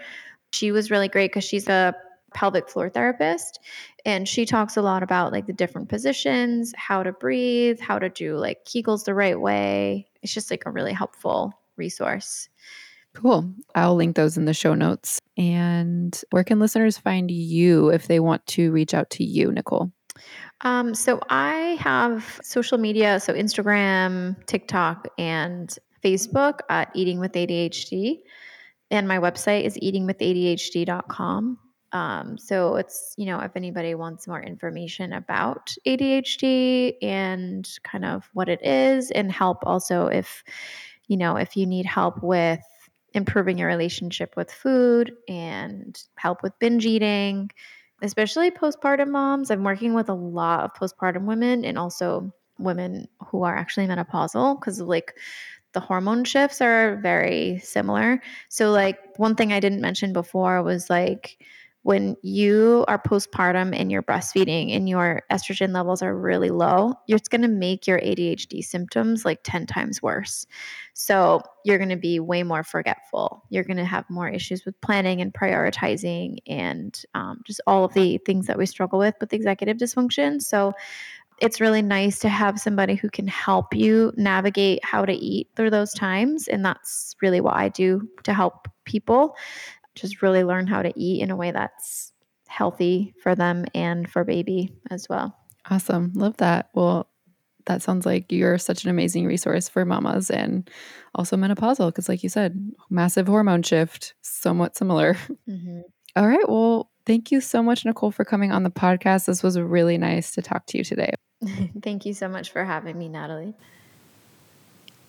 She was really great because she's a pelvic floor therapist and she talks a lot about like the different positions how to breathe how to do like kegels the right way. It's just like a really helpful resource. Cool. I'll link those in the show notes. And where can listeners find you if they want to reach out to you nicole? Um, so i have social media so instagram tiktok and facebook at eating with adhd and my website is eatingwithadhd.com um, so it's, you know, if anybody wants more information about ADHD and kind of what it is, and help also if, you know, if you need help with improving your relationship with food and help with binge eating, especially postpartum moms. I'm working with a lot of postpartum women and also women who are actually menopausal because like the hormone shifts are very similar. So like one thing I didn't mention before was like when you are postpartum and you're breastfeeding and your estrogen levels are really low, it's going to make your ADHD symptoms like 10 times worse. So you're going to be way more forgetful. You're going to have more issues with planning and prioritizing and um, just all of the things that we struggle with with executive dysfunction. So it's really nice to have somebody who can help you navigate how to eat through those times. And that's really what I do to help people just really learn how to eat in a way that's healthy for them and for baby as well. Awesome. Love that. Well, that sounds like you're such an amazing resource for mamas and also menopausal because like you said massive hormone shift somewhat similar [LAUGHS] mm-hmm. All right well thank you so much nicole for coming on the podcast this was really nice to talk to you today [LAUGHS] thank you so much for having me natalie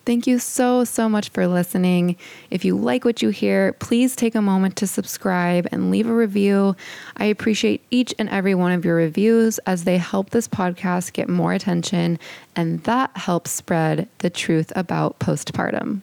Thank you so, so much for listening. If you like what you hear, please take a moment to subscribe and leave a review. I appreciate each and every one of your reviews as they help this podcast get more attention, and that helps spread the truth about postpartum.